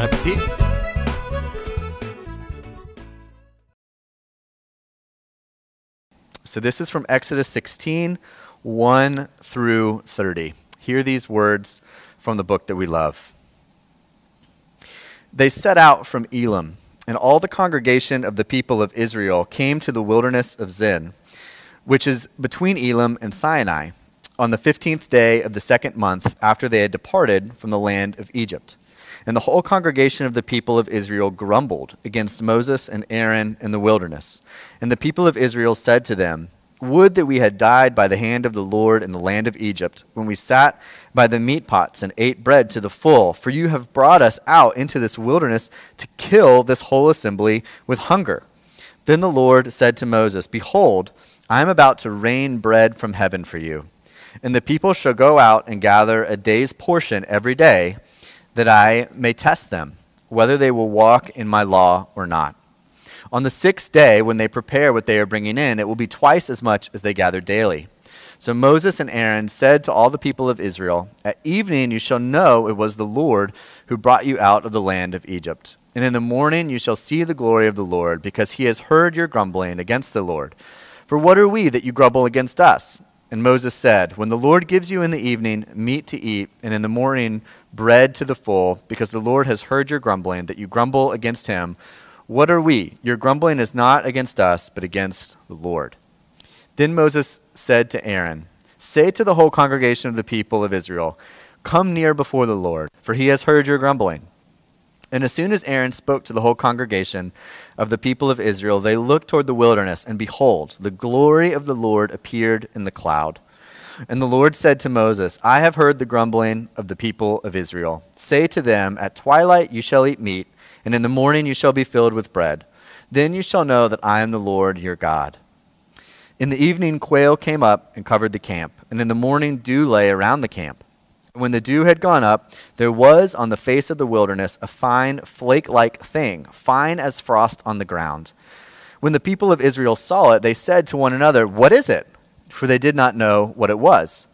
Bon appetit! So this is from Exodus 16, 1 through 30. Hear these words from the book that we love. They set out from Elim, and all the congregation of the people of Israel came to the wilderness of Zin, which is between Elim and Sinai, on the fifteenth day of the second month after they had departed from the land of Egypt. And the whole congregation of the people of Israel grumbled against Moses and Aaron in the wilderness. And the people of Israel said to them, would that we had died by the hand of the Lord in the land of Egypt, when we sat by the meat pots and ate bread to the full. For you have brought us out into this wilderness to kill this whole assembly with hunger. Then the Lord said to Moses, Behold, I am about to rain bread from heaven for you. And the people shall go out and gather a day's portion every day, that I may test them, whether they will walk in my law or not. On the sixth day, when they prepare what they are bringing in, it will be twice as much as they gather daily. So Moses and Aaron said to all the people of Israel, At evening you shall know it was the Lord who brought you out of the land of Egypt. And in the morning you shall see the glory of the Lord, because he has heard your grumbling against the Lord. For what are we that you grumble against us? And Moses said, When the Lord gives you in the evening meat to eat, and in the morning bread to the full, because the Lord has heard your grumbling, that you grumble against him, what are we? Your grumbling is not against us, but against the Lord. Then Moses said to Aaron, Say to the whole congregation of the people of Israel, Come near before the Lord, for he has heard your grumbling. And as soon as Aaron spoke to the whole congregation of the people of Israel, they looked toward the wilderness, and behold, the glory of the Lord appeared in the cloud. And the Lord said to Moses, I have heard the grumbling of the people of Israel. Say to them, At twilight you shall eat meat and in the morning you shall be filled with bread. Then you shall know that I am the Lord your God. In the evening, quail came up and covered the camp, and in the morning, dew lay around the camp. When the dew had gone up, there was on the face of the wilderness a fine, flake like thing, fine as frost on the ground. When the people of Israel saw it, they said to one another, What is it? For they did not know what it was.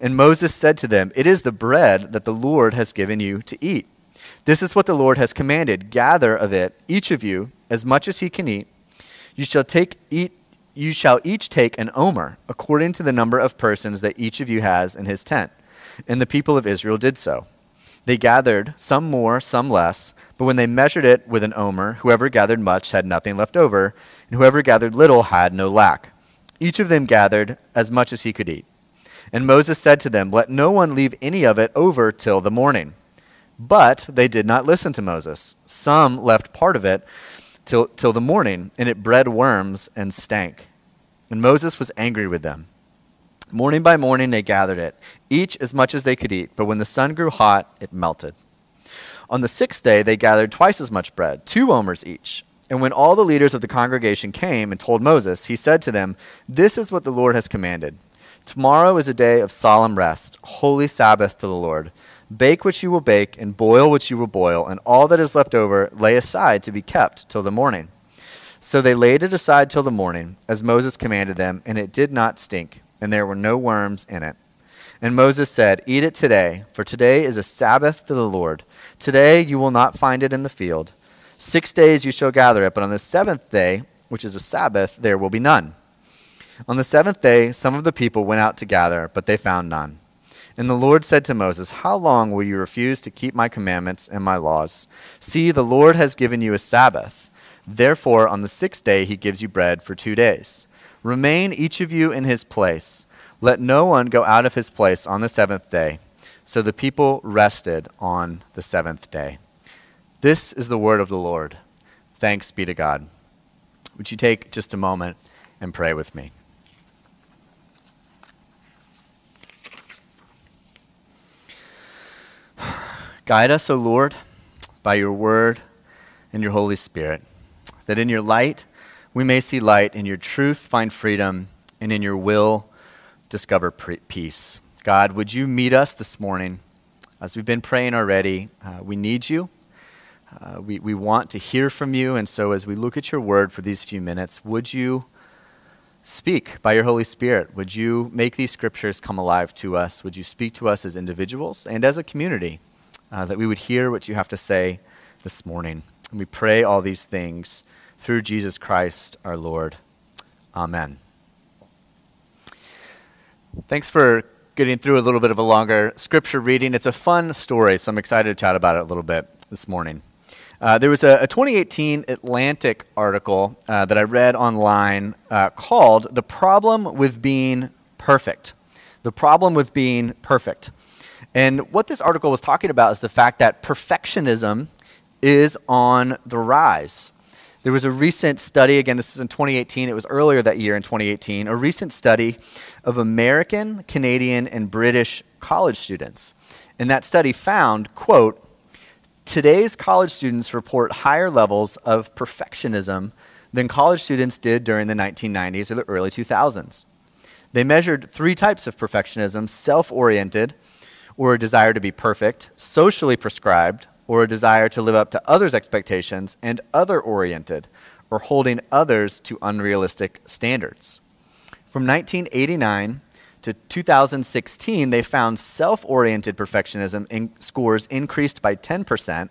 And Moses said to them, It is the bread that the Lord has given you to eat. This is what the Lord has commanded gather of it, each of you, as much as he can eat. You shall, take, eat, you shall each take an omer, according to the number of persons that each of you has in his tent. And the people of Israel did so. They gathered, some more, some less, but when they measured it with an omer, whoever gathered much had nothing left over, and whoever gathered little had no lack. Each of them gathered as much as he could eat. And Moses said to them, Let no one leave any of it over till the morning. But they did not listen to Moses. Some left part of it till, till the morning, and it bred worms and stank. And Moses was angry with them. Morning by morning they gathered it, each as much as they could eat, but when the sun grew hot, it melted. On the sixth day they gathered twice as much bread, two omers each. And when all the leaders of the congregation came and told Moses, he said to them, This is what the Lord has commanded. Tomorrow is a day of solemn rest, holy Sabbath to the Lord. Bake what you will bake, and boil what you will boil, and all that is left over lay aside to be kept till the morning. So they laid it aside till the morning, as Moses commanded them, and it did not stink, and there were no worms in it. And Moses said, Eat it today, for today is a Sabbath to the Lord. Today you will not find it in the field. Six days you shall gather it, but on the seventh day, which is a Sabbath, there will be none. On the seventh day, some of the people went out to gather, but they found none. And the Lord said to Moses, How long will you refuse to keep my commandments and my laws? See, the Lord has given you a Sabbath. Therefore, on the sixth day, he gives you bread for two days. Remain each of you in his place. Let no one go out of his place on the seventh day. So the people rested on the seventh day. This is the word of the Lord. Thanks be to God. Would you take just a moment and pray with me? Guide us, O Lord. by your word and your Holy Spirit, that in your light we may see light, in your truth find freedom, and in your will discover peace. God, would you meet us this morning? As we've been praying already, uh, we need you. Uh, we, we want to hear from you. And so, as we look at your word for these few minutes, would you speak by your Holy Spirit? Would you make these scriptures come alive to us? Would you speak to us as individuals and as a community uh, that we would hear what you have to say this morning? And we pray all these things through Jesus Christ our Lord. Amen. Thanks for getting through a little bit of a longer scripture reading. It's a fun story, so I'm excited to chat about it a little bit this morning. Uh, there was a, a, 2018 Atlantic article uh, that I read online uh, called The Problem with Being Perfect. The Problem with Being Perfect. And what this article was talking about is the fact that perfectionism is on the rise. There was a recent study, again, this was in 2018, it was earlier that year in 2018, a recent study of American, Canadian, and British college students. And that study found, quote, Today's college students report higher levels of perfectionism than college students did during the 1990s or the early 2000s. They measured three types of perfectionism self oriented, or a desire to be perfect, socially prescribed, or a desire to live up to others' expectations, and other oriented, or holding others to unrealistic standards. From 1989 to 2016, they found self oriented perfectionism in scores increased by 10%,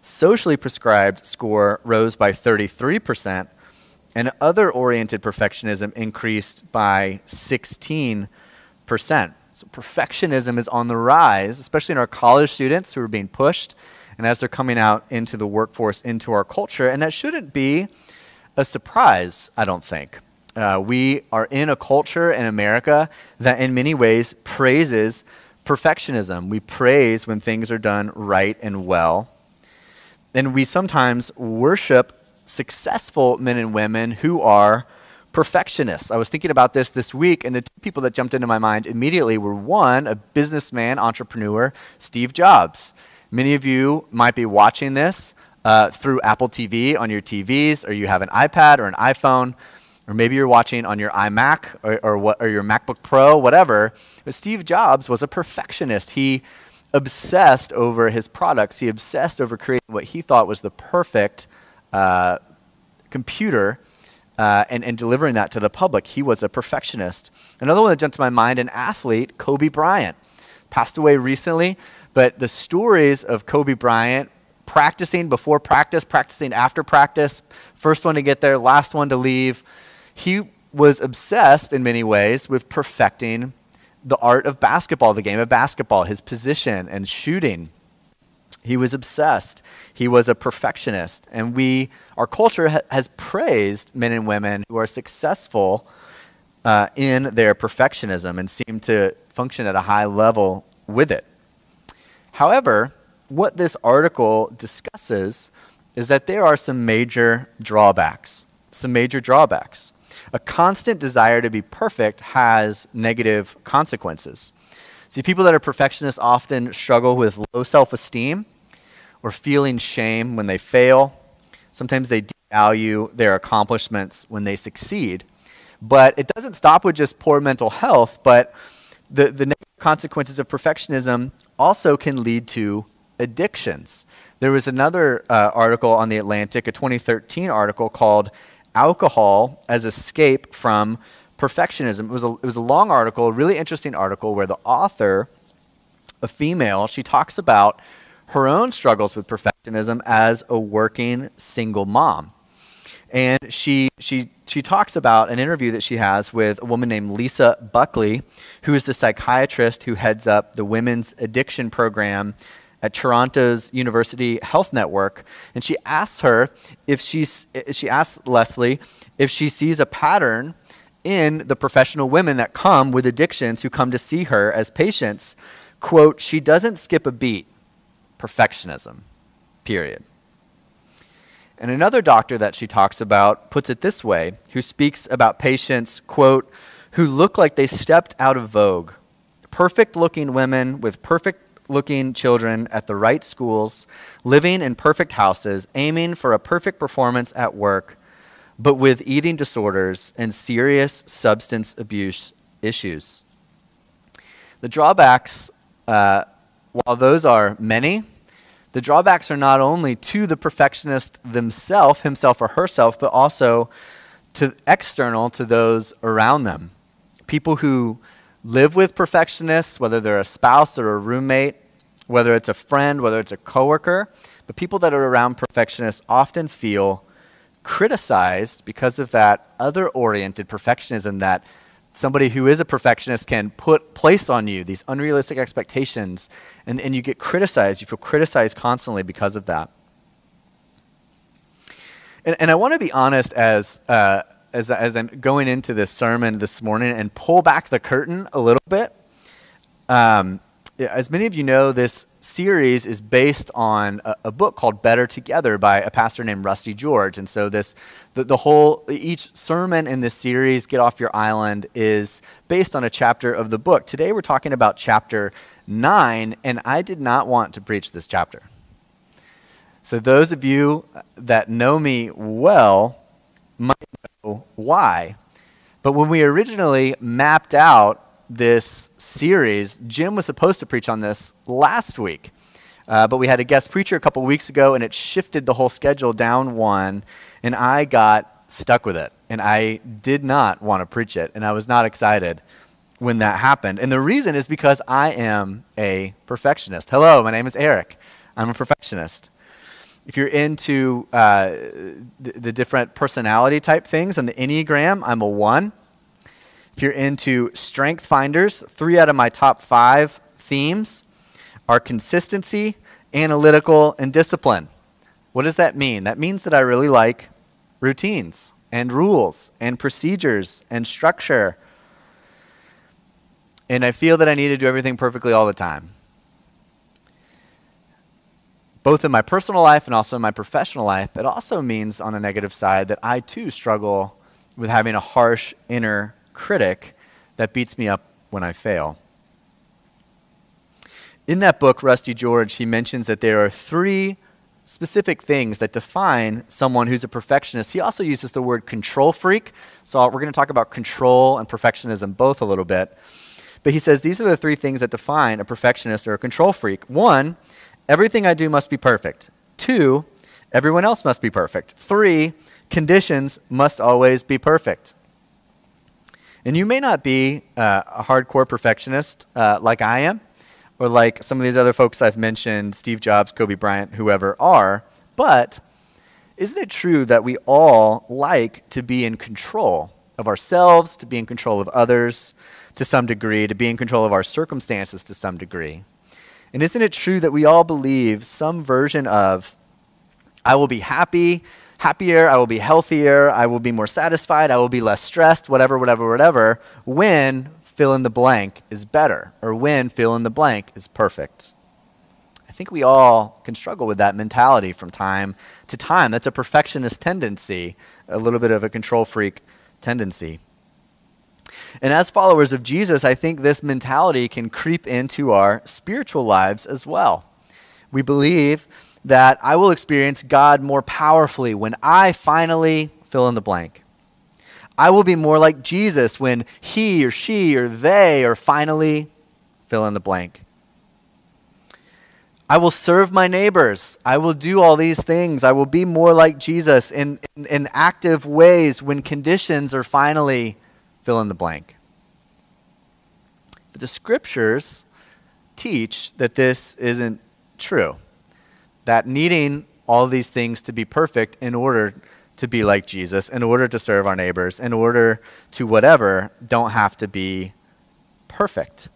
socially prescribed score rose by 33%, and other oriented perfectionism increased by 16%. So perfectionism is on the rise, especially in our college students who are being pushed and as they're coming out into the workforce, into our culture. And that shouldn't be a surprise, I don't think. Uh, we are in a culture in America that, in many ways, praises perfectionism. We praise when things are done right and well. And we sometimes worship successful men and women who are perfectionists. I was thinking about this this week, and the two people that jumped into my mind immediately were one, a businessman, entrepreneur, Steve Jobs. Many of you might be watching this uh, through Apple TV on your TVs, or you have an iPad or an iPhone or maybe you're watching on your iMac or, or, what, or your MacBook Pro, whatever. But Steve Jobs was a perfectionist. He obsessed over his products, he obsessed over creating what he thought was the perfect uh, computer. Uh, and, and delivering that to the public. He was a perfectionist. Another one that jumped to my mind an athlete, Kobe Bryant. Passed away recently, but the stories of Kobe Bryant practicing before practice, practicing after practice, first one to get there, last one to leave, he was obsessed in many ways with perfecting the art of basketball, the game of basketball, his position and shooting. He was obsessed. He was a perfectionist. And we, our culture ha- has praised men and women who are successful uh, in their perfectionism and seem to function at a high level with it. However, what this article discusses is that there are some major drawbacks. Some major drawbacks. A constant desire to be perfect has negative consequences. See, people that are perfectionists often struggle with low self esteem or feeling shame when they fail. Sometimes they devalue their accomplishments when they succeed. But it doesn't stop with just poor mental health, but the, the negative consequences of perfectionism also can lead to addictions. There was another uh, article on The Atlantic, a 2013 article called alcohol as escape from perfectionism. It was, a, it was a long article, a really interesting article, where the author, a female, she talks about her own struggles with perfectionism as a working single mom. And she, she, she talks about an interview that she has with a woman named Lisa Buckley, who is the psychiatrist who heads up the women's addiction program at Toronto's University Health Network, and she asks her if she's, she asks Leslie if she sees a pattern in the professional women that come with addictions who come to see her as patients. Quote, she doesn't skip a beat. Perfectionism, period. And another doctor that she talks about puts it this way, who speaks about patients, quote, who look like they stepped out of vogue. Perfect looking women with perfect looking children at the right schools, living in perfect houses, aiming for a perfect performance at work, but with eating disorders and serious substance abuse issues. The drawbacks, uh, while those are many, the drawbacks are not only to the perfectionist themselves, himself or herself, but also to external to those around them. People who live with perfectionists, whether they're a spouse or a roommate, whether it's a friend, whether it's a coworker, but people that are around perfectionists often feel criticized because of that other oriented perfectionism that somebody who is a perfectionist can put place on you these unrealistic expectations and, and you get criticized. You feel criticized constantly because of that. And, and i want to be honest as, uh, as, as i'm going into this sermon this morning and pull back the curtain a little bit. Um, as many of you know, this series is based on a, a, book called Better Together by a pastor named Rusty George. And so this the, the whole each sermon in this series, Get Off Your Island, is based on a chapter of the book. Today we're talking about chapter 9, and I did not want to preach this chapter. So those of you that know me well might know why. But when we originally mapped out this series. Jim was supposed to preach on this last week, uh, but we had a guest preacher a couple weeks ago, and it shifted the whole schedule down one, and I got stuck with it. And I did not want to preach it, and I was not excited when that happened. And the reason is because I am a perfectionist. Hello, my name is Eric. I'm a perfectionist. If you're into uh, the, the different personality type things on the Enneagram, I'm a one. If you're into strength finders, three out of my top five themes are consistency, analytical, and discipline. What does that mean? That means that I really like routines and rules and procedures and structure. And I feel that I need to do everything perfectly all the time. Both in my personal life and also in my professional life, it also means on a negative side that I too struggle with having a harsh inner critic that beats me up when I fail. In that book, Rusty George, he mentions that there are three specific things that define someone who's a perfectionist. He also uses the word control freak. So we're going to talk about control and perfectionism both a little bit. But he says these are the three things that define a perfectionist or a control freak. One, everything I do must be perfect. Two, everyone else must be perfect. Three, conditions must always be perfect. And you may not be uh, a hardcore perfectionist uh, like I am, or like some of these other folks I've mentioned, Steve Jobs, Kobe Bryant, whoever are, but isn't it true that we all like to be in control of ourselves, to be in control of others to some degree, to be in control of our circumstances to some degree? And isn't it true that we all believe some version of, I will be happy happier, I will be healthier, I will be more satisfied, I will be less stressed, whatever, whatever, whatever, when fill in the blank is better, or when fill in the blank is perfect. I think we all can struggle with that mentality from time to time. That's a perfectionist tendency, a little bit of a control freak tendency. And as followers of Jesus, I think this mentality can creep into our spiritual lives as well. We believe that I will experience God more powerfully when I finally fill in the blank. I will be more like Jesus when he or she or they are finally fill in the blank. I will serve my neighbors. I will do all these things. I will be more like Jesus in, in, in active ways when conditions are finally fill in the blank. But the scriptures teach that this isn't true that needing all these things to be perfect in order to be like Jesus, in order to serve our neighbors, in order to whatever, don't have to be perfect.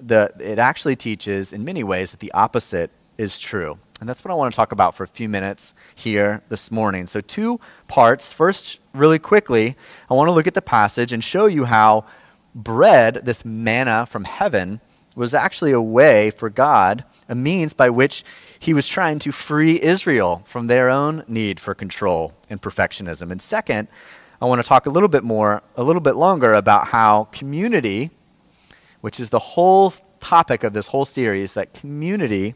The, it actually teaches, in many ways, that the opposite is true. And that's what I want to talk about for a few minutes here this morning. So, two parts. First, really quickly, I want to look at the passage and show you how bread, this manna from heaven, was actually a way for God a means by which he was trying to free Israel from their own need for control and perfectionism. And second, I want to talk a little bit more, a little bit longer about how community, which is the whole topic of this whole series that community,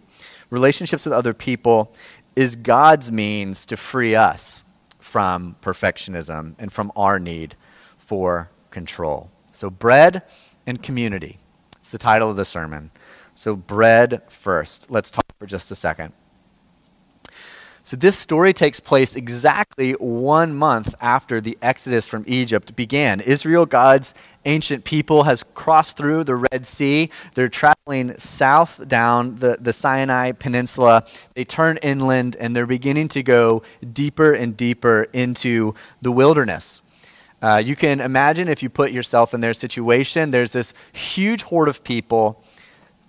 relationships with other people, is God's means to free us from perfectionism and from our need for control. So, bread and community. It's the title of the sermon. So, bread first. Let's talk for just a second. So, this story takes place exactly one month after the exodus from Egypt began. Israel, God's ancient people, has crossed through the Red Sea. They're traveling south down the, the Sinai Peninsula. They turn inland and they're beginning to go deeper and deeper into the wilderness. Uh, you can imagine if you put yourself in their situation, there's this huge horde of people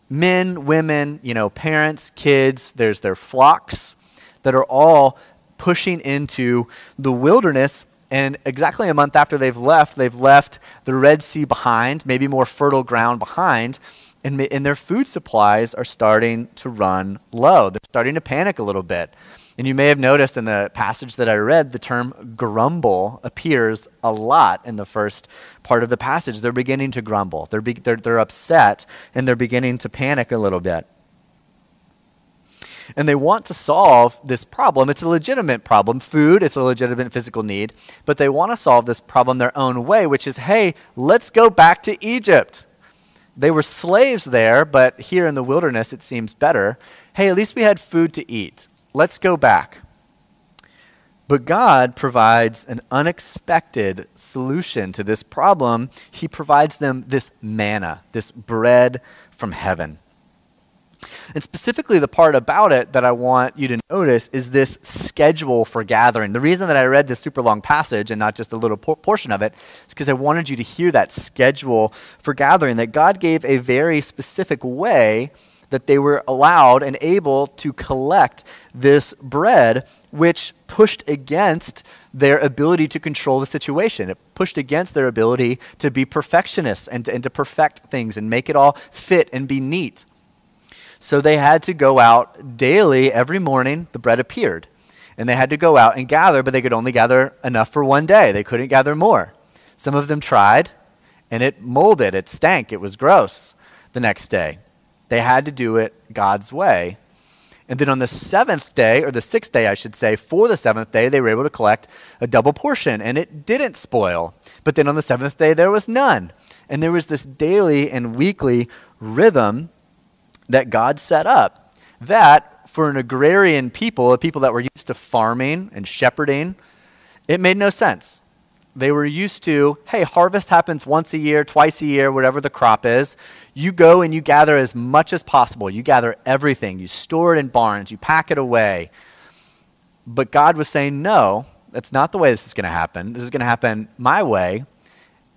men, women, you know, parents, kids, there's their flocks that are all pushing into the wilderness. And exactly a month after they've left, they've left the Red Sea behind, maybe more fertile ground behind, and, and their food supplies are starting to run low. They're starting to panic a little bit. And you may have noticed in the passage that I read, the term grumble appears a lot in the first part of the passage. They're beginning to grumble, they're, be, they're, they're upset, and they're beginning to panic a little bit and they want to solve this problem. It's a legitimate problem. Food, it's a legitimate physical need, but they want to solve this problem their own way, which is hey, let's go back to Egypt. They were slaves there, but here in the wilderness it seems better. Hey, at least we had food to eat. Let's go back. But God provides an unexpected solution to this problem. He provides them this manna, this bread from heaven. And specifically, the part about it that I want you to notice is this schedule for gathering. The reason that I read this super long passage and not just a little por- portion of it is because I wanted you to hear that schedule for gathering, that God gave a very specific way that they were allowed and able to collect this bread, which pushed against their ability to control the situation. It pushed against their ability to be perfectionists and to, and to perfect things and make it all fit and be neat. So they had to go out daily, every morning, the bread appeared. And they had to go out and gather, but they could only gather enough for one day. They couldn't gather more. Some of them tried, and it molded, it stank, it was gross the next day. They had to do it God's way. And then on the seventh day, or the sixth day, I should say, for the seventh day, they were able to collect a double portion, and it didn't spoil. But then on the seventh day, there was none. And there was this daily and weekly rhythm that God set up that for an agrarian people, a people that were used to farming and shepherding, it made no sense. They were used to, hey, harvest happens once a year, twice a year, whatever the crop is. You go and you gather as much as possible. You gather everything. You store it in barns. You pack it away. But God was saying, no, that's not the way this is going to happen. This is going to happen my way.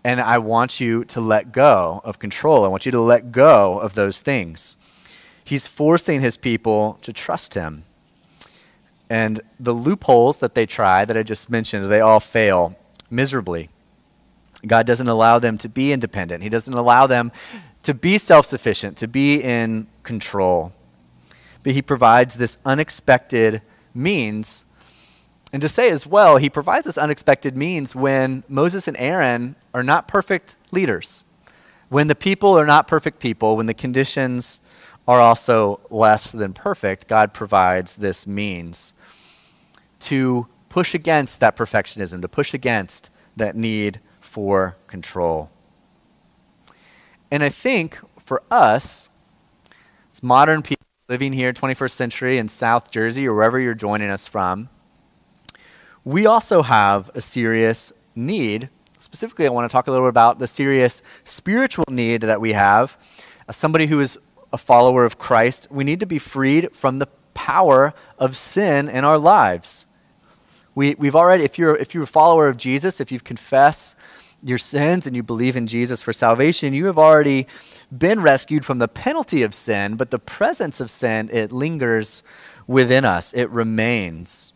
And I want you to let go of control. I want you to let go of those things. He's forcing his people to trust him. And the loopholes that they try, that I just mentioned, they all fail miserably. God doesn't allow them to be independent, He doesn't allow them to be self sufficient, to be in control. But He provides this unexpected means. And to say as well, He provides this unexpected means when Moses and Aaron are not perfect leaders, when the people are not perfect people, when the conditions are also less than perfect, God provides this means to push against that perfectionism, to push against that need for control. And I think for us, as modern people living here, 21st century in South Jersey or wherever you're joining us from, we also have a serious need. Specifically, I want to talk a little bit about the serious spiritual need that we have. As somebody who is a follower of Christ, we need to be freed from the power of sin in our lives. We, we've already, if you're, if you're a follower of Jesus, if you've confessed your sins and you believe in Jesus for salvation, you have already been rescued from the penalty of sin, but the presence of sin, it lingers within us, it remains.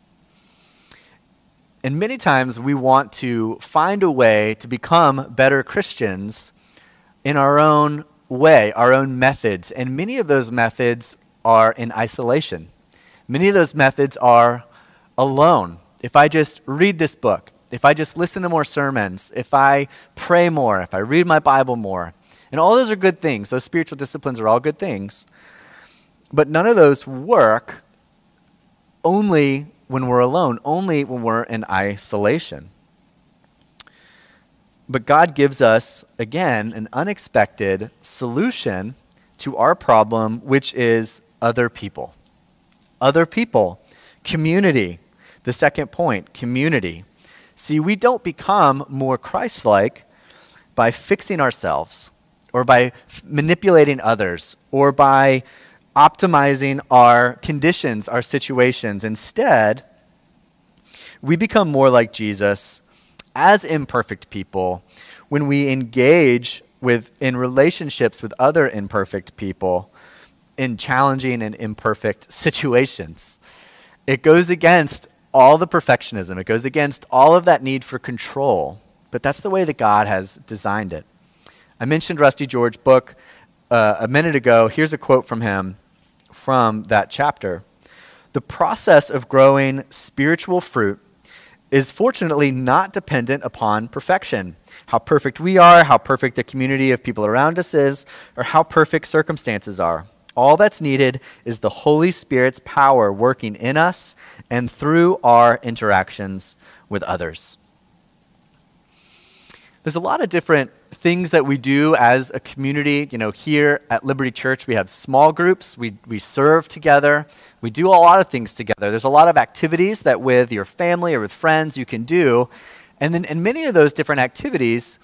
And many times we want to find a way to become better Christians in our own way, our own methods. And many of those methods are in isolation. Many of those methods are alone. If I just read this book, if I just listen to more sermons, if I pray more, if I read my Bible more, And all those are good things. Those spiritual disciplines are all good things. But none of those work only when we're alone, only when we're in isolation. But God gives us, again, an unexpected solution to our problem, which is other people. Other people, community. The second point, community. See, we don't become more Christ like by fixing ourselves or by f- manipulating others or by optimizing our conditions, our situations. Instead, we become more like Jesus as imperfect people when we engage with in relationships with other imperfect people in challenging and imperfect situations. It goes against all the perfectionism. It goes against all of that need for control. But that's the way that God has designed it. I mentioned Rusty George's book uh, a minute ago. Here's a quote from him from that chapter. The process of growing spiritual fruit is fortunately not dependent upon perfection. How perfect we are, how perfect the community of people around us is, or how perfect circumstances are. All that's needed is the Holy Spirit's power working in us and through our interactions with others. There's a lot of different things that we do as a community. You know, here at Liberty Church, we have small groups, we, we serve together, we do a lot of things together. There's a lot of activities that with your family or with friends you can do. And then in many of those different activities,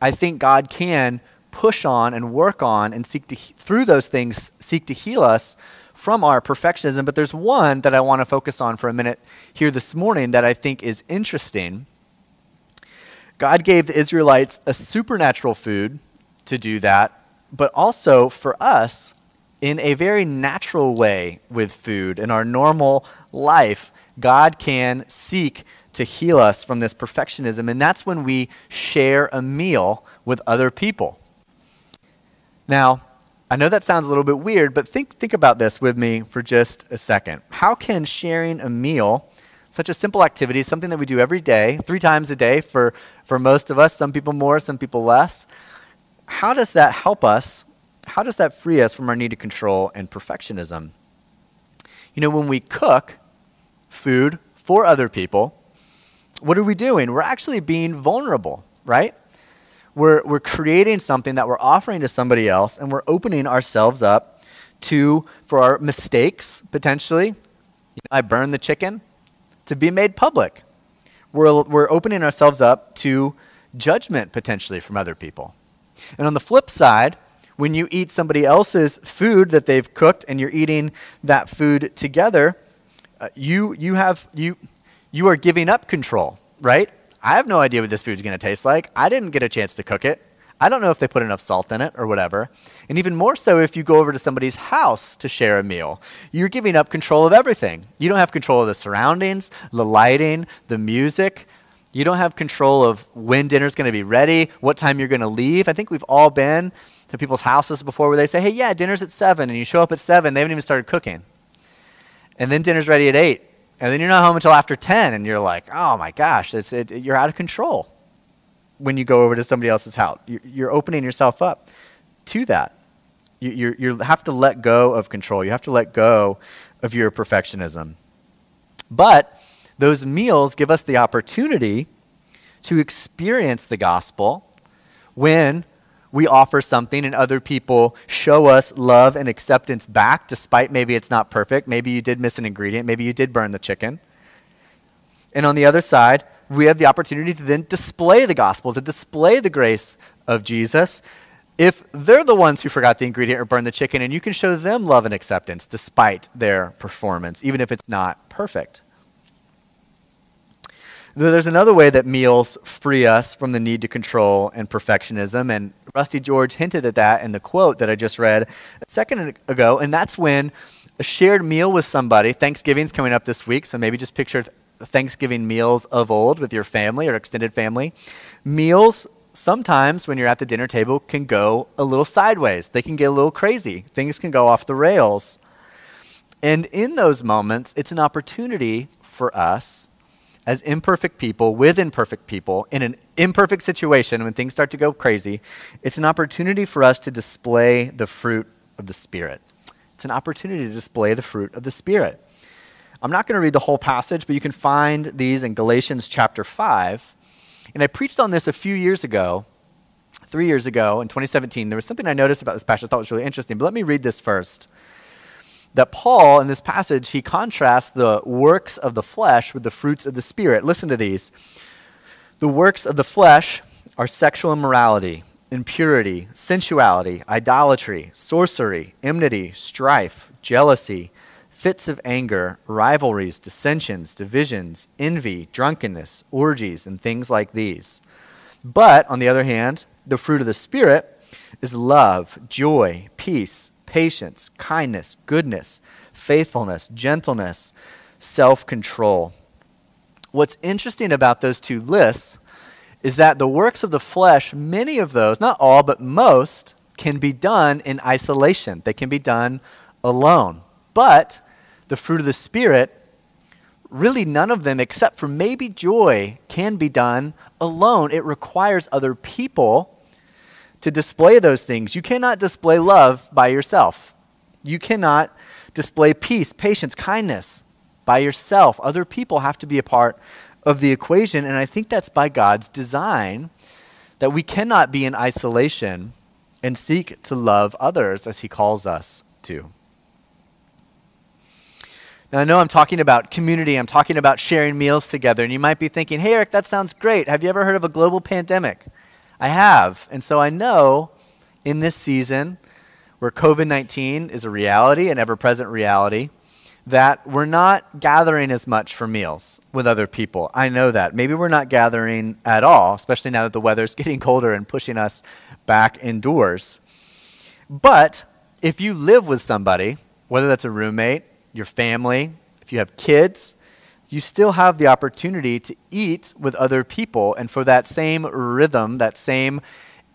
I think God can push on and work on and seek to, through those things, seek to heal us from our perfectionism. But there's one that I want to focus on for a minute here this morning that I think is interesting. God gave the Israelites a supernatural food to do that, but also for us, in a very natural way with food in our normal life, God can seek to heal us from this perfectionism. And that's when we share a meal with other people. Now, I know that sounds a little bit weird, but think, think about this with me for just a second. How can sharing a meal, such a simple activity, something that we do every day, three times a day for, for most of us, some people more, some people less, how does that help us? How does that free us from our need to control and perfectionism? You know, when we cook food for other people, what are we doing? We're actually being vulnerable, right? We're, we're creating something that we're offering to somebody else, and we're opening ourselves up to, for our mistakes, potentially. You know, I burned the chicken to be made public. We're, we're opening ourselves up to judgment, potentially, from other people. And on the flip side, when you eat somebody else's food that they've cooked and you're eating that food together, uh, you, you, have, you, you are giving up control, right? I have no idea what this food's going to taste like. I didn't get a chance to cook it. I don't know if they put enough salt in it or whatever. And even more so if you go over to somebody's house to share a meal. You're giving up control of everything. You don't have control of the surroundings, the lighting, the music. You don't have control of when dinner's going to be ready, what time you're going to leave. I think we've all been to people's houses before where they say, hey, yeah, dinner's at 7. And you show up at 7, they haven't even started cooking. And then dinner's ready at 8 and then you're not home until after 10 and you're like oh my gosh it's, it, you're out of control when you go over to somebody else's house. You're opening yourself up to that. You, you you have to let go of control. You have to let go of your perfectionism. But those meals give us the opportunity to experience the gospel when we offer something and other people show us love and acceptance back, despite maybe it's not perfect. Maybe you did miss an ingredient. Maybe you did burn the chicken. And on the other side, we have the opportunity to then display the gospel, to display the grace of Jesus. If they're the ones who forgot the ingredient or burned the chicken, and you can show them love and acceptance despite their performance, even if it's not perfect. There's another way that meals free us from the need to control and perfectionism, and Rusty George hinted at that in the quote that I just read a second ago, and that's when a shared meal with somebody, Thanksgiving's coming up this week, so maybe just picture Thanksgiving meals of old with your family or extended family. Meals sometimes when you're at the dinner table can go a little sideways. They can get a little crazy. Things can go off the rails. And in those moments, it's an opportunity for us as imperfect people with imperfect people in an imperfect situation when things start to go crazy, it's an opportunity for us to display the fruit of the Spirit. It's an opportunity to display the fruit of the Spirit. I'm not going to read the whole passage, but you can find these in Galatians chapter 5. And I preached on this a few years ago, three years ago in 2017. There was something I noticed about this passage I thought was really interesting, but let me read this first that Paul, in this passage, he contrasts the works of the flesh with the fruits of the Spirit. Listen to these. The works of the flesh are sexual immorality, impurity, sensuality, idolatry, sorcery, enmity, strife, jealousy, fits of anger, rivalries, dissensions, divisions, envy, drunkenness, orgies, and things like these. But, on the other hand, the fruit of the Spirit is love, joy, peace patience, kindness, goodness, faithfulness, gentleness, self control. What's interesting about those two lists is that the works of the flesh, many of those, not all, but most, can be done in isolation. They can be done alone. But the fruit of the Spirit, really none of them, except for maybe joy, can be done alone. It requires other people to display those things. You cannot display love by yourself. You cannot display peace, patience, kindness by yourself. Other people have to be a part of the equation, and I think that's by God's design that we cannot be in isolation and seek to love others as He calls us to. Now, I know I'm talking about community, I'm talking about sharing meals together, and you might be thinking, hey, Eric, that sounds great. Have you ever heard of a global pandemic? I have. And so I know in this season where COVID 19 is a reality, an ever present reality, that we're not gathering as much for meals with other people. I know that. Maybe we're not gathering at all, especially now that the weather's getting colder and pushing us back indoors. But if you live with somebody, whether that's a roommate, your family, if you have kids, you still have the opportunity to eat with other people and for that same rhythm, that same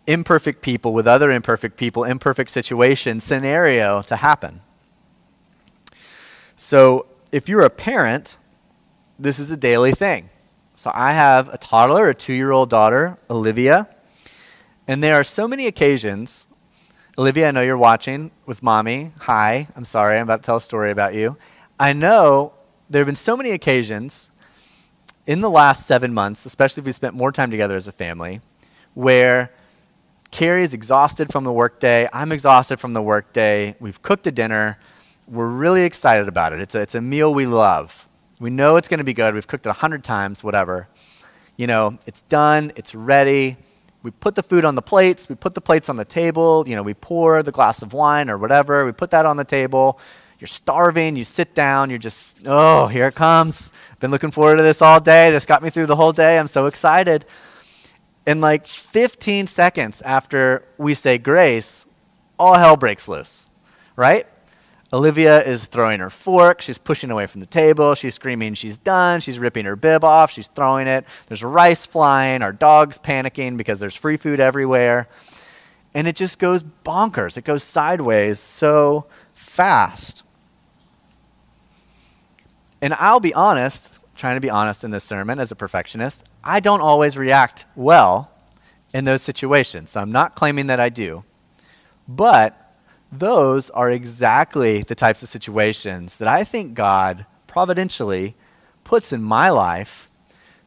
imperfect people with other imperfect people, imperfect situation scenario to happen. So, if you're a parent, this is a daily thing. So, I have a toddler, a two year old daughter, Olivia, and there are so many occasions. Olivia, I know you're watching with mommy. Hi, I'm sorry, I'm about to tell a story about you. I know there have been so many occasions in the last seven months, especially if we spent more time together as a family, where Carrie is exhausted from the workday. I'm exhausted from the workday. We've cooked a dinner. We're really excited about it. It's a, it's a meal we love. We know it's going to be good. We've cooked it a hundred times, whatever. You know, it's done. It's ready. We put the food on the plates. We put the plates on the table. You know, we pour the glass of wine or whatever. We put that on the table. You're starving. You sit down. You're just, oh, here it comes. Been looking forward to this all day. This got me through the whole day. I'm so excited. In like 15 seconds after we say grace, all hell breaks loose, right? Olivia is throwing her fork. She's pushing away from the table. She's screaming she's done. She's ripping her bib off. She's throwing it. There's rice flying. Our dog's panicking because there's free food everywhere. And it just goes bonkers. It goes sideways so fast. And I'll be honest, trying to be honest in this sermon as a perfectionist, I don't always react well in those situations. So I'm not claiming that I do. But those are exactly the types of situations that I think God providentially puts in my life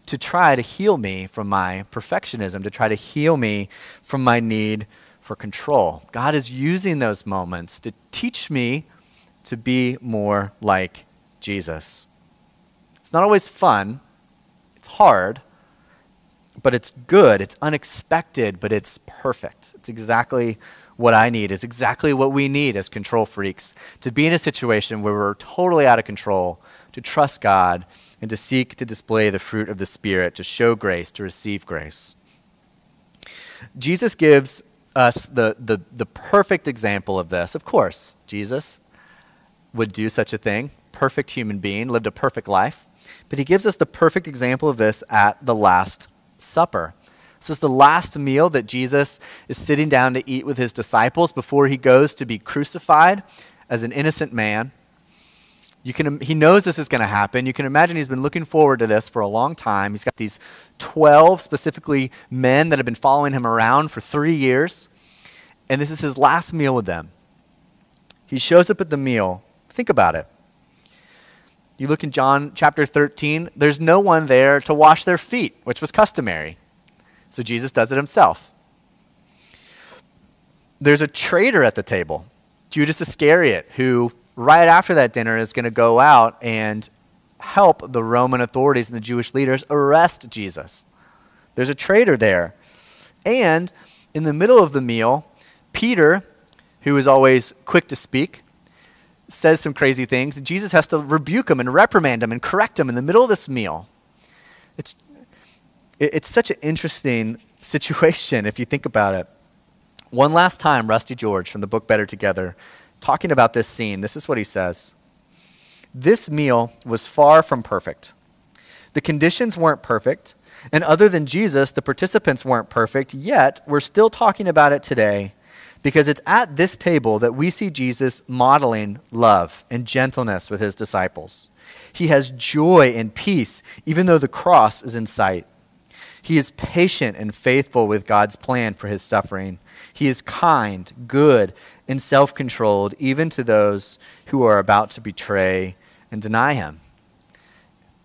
to try to heal me from my perfectionism, to try to heal me from my need for control. God is using those moments to teach me to be more like Jesus. It's not always fun, it's hard, but it's good. It's unexpected, but it's perfect. It's exactly what I need. It's exactly what we need as control freaks to be in a situation where we're totally out of control, to trust God, and to seek to display the fruit of the Spirit, to show grace, to receive grace. Jesus gives us the, the, the perfect example of this. Of course, Jesus would do such a thing perfect human being, lived a perfect life. But he gives us the perfect example of this at the Last Supper. This is the last meal that Jesus is sitting down to eat with his disciples before he goes to be crucified as an innocent man. You can, he knows this is going to happen. You can imagine he's been looking forward to this for a long time. He's got these 12 specifically men that have been following him around for three years. And this is his last meal with them. He shows up at the meal. Think about it. You look in John chapter 13, there's no one there to wash their feet, which was customary. So Jesus does it himself. There's a traitor at the table, Judas Iscariot, who right after that dinner is going to go out and help the Roman authorities and the Jewish leaders arrest Jesus. There's a traitor there. And in the middle of the meal, Peter, who is always quick to speak, says some crazy things. Jesus has to rebuke him and reprimand him and correct him in the middle of this meal. It's, it's such an interesting situation if you think about it. One last time, Rusty George from the book Better Together talking about this scene, this is what he says This meal was far from perfect. The conditions weren't perfect, and other than Jesus, the participants weren't perfect, yet we're still talking about it today because it's at this table that we see Jesus modeling love and gentleness with his disciples. He has joy and peace, even though the cross is in sight. He is patient and faithful with God's plan for his suffering. He is kind, good, and self controlled, even to those who are about to betray and deny him.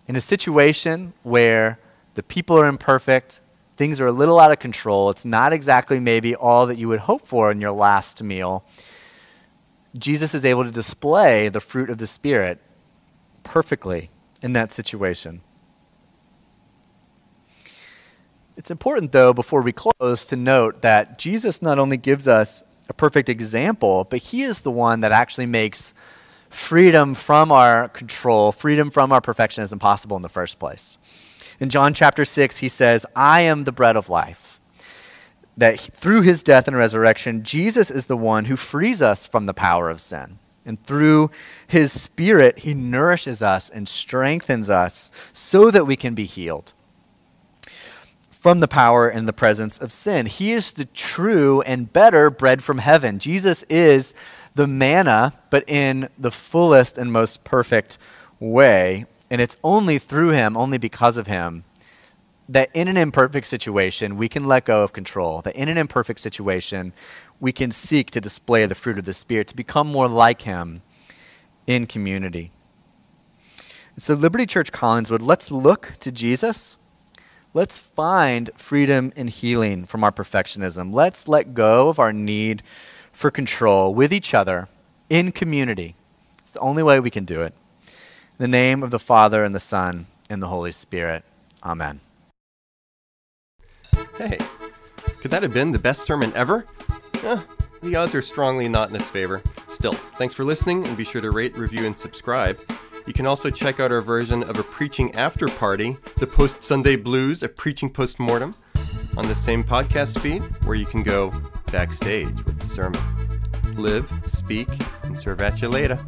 In a situation where the people are imperfect, things are a little out of control, it's not exactly maybe all that you would hope for in your last meal, Jesus is able to display the fruit of the Spirit perfectly in that situation. It's important, though, before we close, to note that Jesus not only gives us a perfect example, but he is the one that actually makes freedom from our control, freedom from our perfectionism possible in the first place. In John chapter 6, he says, I am the bread of life. That through his death and resurrection, Jesus is the one who frees us from the power of sin. And through his spirit, he nourishes us and strengthens us so that we can be healed from the power and the presence of sin. He is the true and better bread from heaven. Jesus is the manna, but in the fullest and most perfect way. And it's only through him, only because of him, that in an imperfect situation, we can let go of control. That in an imperfect situation, we can seek to display the fruit of the Spirit, to become more like him in community. so, Liberty Church Collingswood, let's look to Jesus Let's find freedom and healing from our perfectionism. Let's let go of our need for control with each other in community. It's the only way we can do it. In the name of the Father, and the Son, and the Holy Spirit. Amen. Hey, could that have been the best sermon ever? Eh, the odds are strongly not in its favor. Still, thanks for listening, and be sure to rate, review, and subscribe. You can also check out our version of a preaching after party, the Post Sunday Blues, a preaching post mortem, on the same podcast feed where you can go backstage with the sermon. Live, speak, and serve at you later.